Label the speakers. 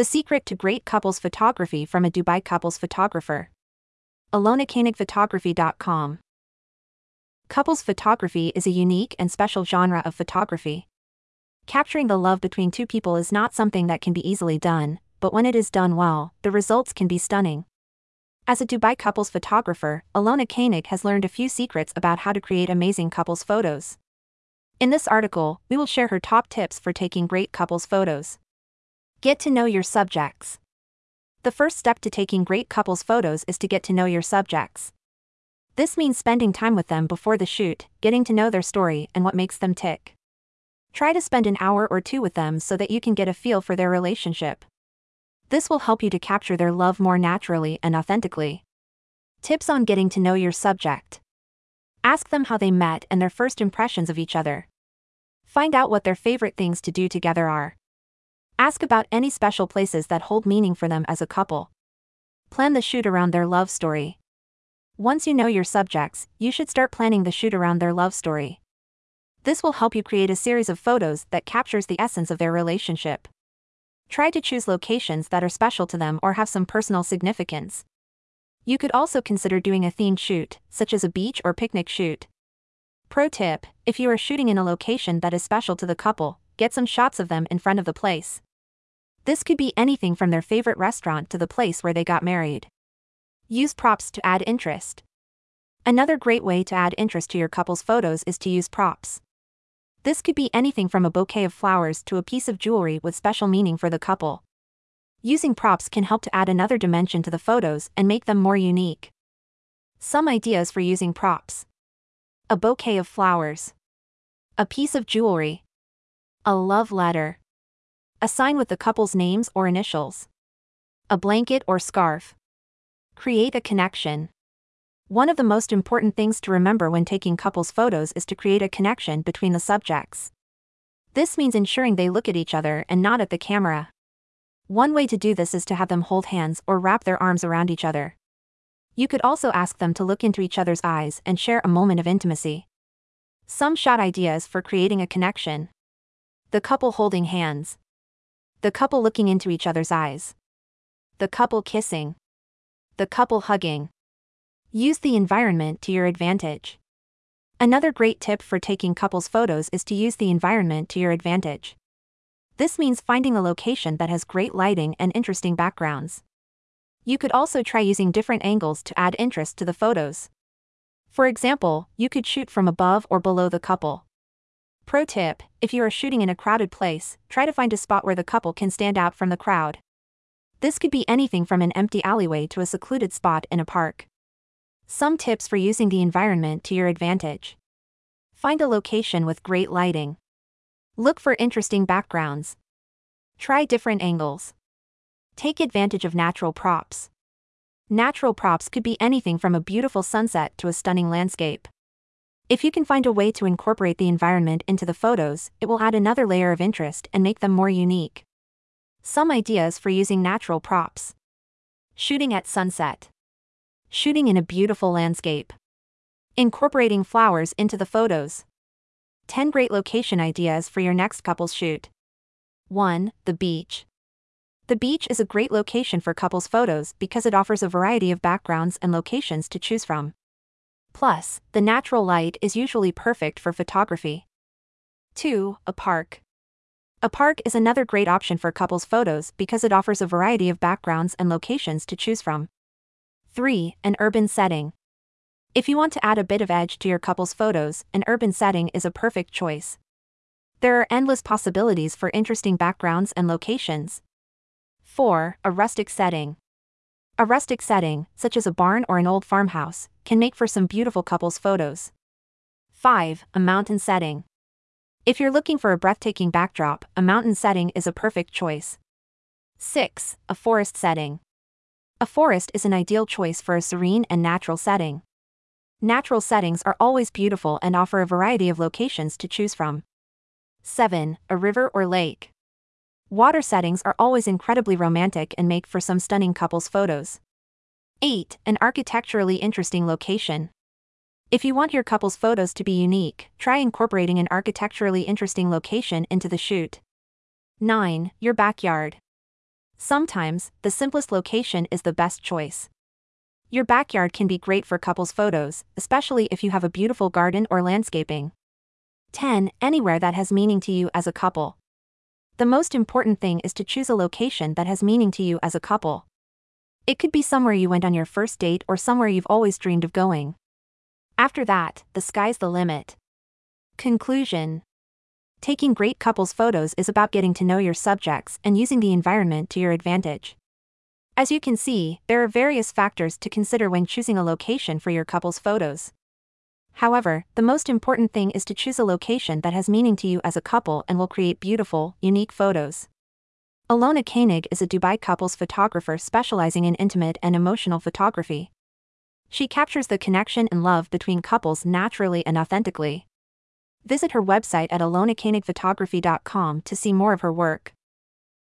Speaker 1: The secret to great couples photography from a Dubai couples photographer. AlonaKoenigPhotography.com. Couples photography is a unique and special genre of photography. Capturing the love between two people is not something that can be easily done, but when it is done well, the results can be stunning. As a Dubai couples photographer, Alona Koenig has learned a few secrets about how to create amazing couples photos. In this article, we will share her top tips for taking great couples photos. Get to know your subjects. The first step to taking great couples photos is to get to know your subjects. This means spending time with them before the shoot, getting to know their story and what makes them tick. Try to spend an hour or two with them so that you can get a feel for their relationship. This will help you to capture their love more naturally and authentically. Tips on getting to know your subject. Ask them how they met and their first impressions of each other. Find out what their favorite things to do together are. Ask about any special places that hold meaning for them as a couple. Plan the shoot around their love story. Once you know your subjects, you should start planning the shoot around their love story. This will help you create a series of photos that captures the essence of their relationship. Try to choose locations that are special to them or have some personal significance. You could also consider doing a themed shoot, such as a beach or picnic shoot. Pro tip if you are shooting in a location that is special to the couple, get some shots of them in front of the place. This could be anything from their favorite restaurant to the place where they got married. Use props to add interest. Another great way to add interest to your couple's photos is to use props. This could be anything from a bouquet of flowers to a piece of jewelry with special meaning for the couple. Using props can help to add another dimension to the photos and make them more unique. Some ideas for using props a bouquet of flowers, a piece of jewelry, a love letter, a sign with the couple's names or initials, a blanket or scarf. Create a connection. One of the most important things to remember when taking couples photos is to create a connection between the subjects. This means ensuring they look at each other and not at the camera. One way to do this is to have them hold hands or wrap their arms around each other. You could also ask them to look into each other's eyes and share a moment of intimacy. Some shot ideas for creating a connection. The couple holding hands. The couple looking into each other's eyes. The couple kissing. The couple hugging. Use the environment to your advantage. Another great tip for taking couples photos is to use the environment to your advantage. This means finding a location that has great lighting and interesting backgrounds. You could also try using different angles to add interest to the photos. For example, you could shoot from above or below the couple. Pro tip if you are shooting in a crowded place, try to find a spot where the couple can stand out from the crowd. This could be anything from an empty alleyway to a secluded spot in a park. Some tips for using the environment to your advantage. Find a location with great lighting. Look for interesting backgrounds. Try different angles. Take advantage of natural props. Natural props could be anything from a beautiful sunset to a stunning landscape. If you can find a way to incorporate the environment into the photos, it will add another layer of interest and make them more unique. Some ideas for using natural props. Shooting at sunset shooting in a beautiful landscape. Incorporating flowers into the photos. 10 great location ideas for your next couples shoot. 1. The beach. The beach is a great location for couples photos because it offers a variety of backgrounds and locations to choose from. Plus, the natural light is usually perfect for photography. 2. A park. A park is another great option for couples photos because it offers a variety of backgrounds and locations to choose from. 3. An urban setting. If you want to add a bit of edge to your couple's photos, an urban setting is a perfect choice. There are endless possibilities for interesting backgrounds and locations. 4. A rustic setting. A rustic setting, such as a barn or an old farmhouse, can make for some beautiful couples photos. 5. A mountain setting. If you're looking for a breathtaking backdrop, a mountain setting is a perfect choice. 6. A forest setting. A forest is an ideal choice for a serene and natural setting. Natural settings are always beautiful and offer a variety of locations to choose from. 7. A river or lake. Water settings are always incredibly romantic and make for some stunning couples photos. 8. An architecturally interesting location. If you want your couple's photos to be unique, try incorporating an architecturally interesting location into the shoot. 9. Your backyard. Sometimes, the simplest location is the best choice. Your backyard can be great for couples photos, especially if you have a beautiful garden or landscaping. 10. Anywhere that has meaning to you as a couple. The most important thing is to choose a location that has meaning to you as a couple. It could be somewhere you went on your first date or somewhere you've always dreamed of going. After that, the sky's the limit. Conclusion Taking great couples photos is about getting to know your subjects and using the environment to your advantage. As you can see, there are various factors to consider when choosing a location for your couple's photos. However, the most important thing is to choose a location that has meaning to you as a couple and will create beautiful, unique photos. Alona Koenig is a Dubai couples photographer specializing in intimate and emotional photography. She captures the connection and love between couples naturally and authentically. Visit her website at alonakoenigphotography.com to see more of her work.